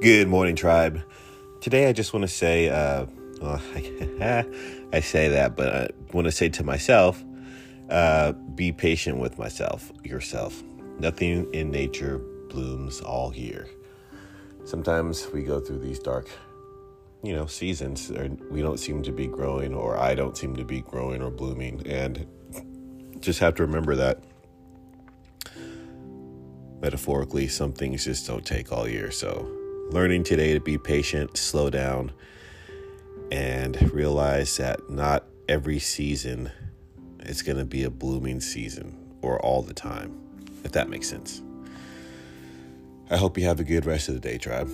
Good morning, tribe. Today, I just want to say, uh, well, I, say that, but I want to say to myself, uh, be patient with myself, yourself. Nothing in nature blooms all year. Sometimes we go through these dark, you know, seasons, and we don't seem to be growing, or I don't seem to be growing or blooming, and just have to remember that metaphorically, some things just don't take all year. So, learning today to be patient, slow down, and realize that not every season is going to be a blooming season or all the time, if that makes sense. I hope you have a good rest of the day, tribe.